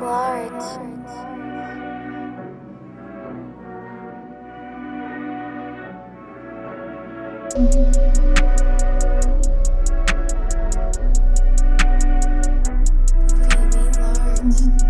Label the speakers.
Speaker 1: large. Very large.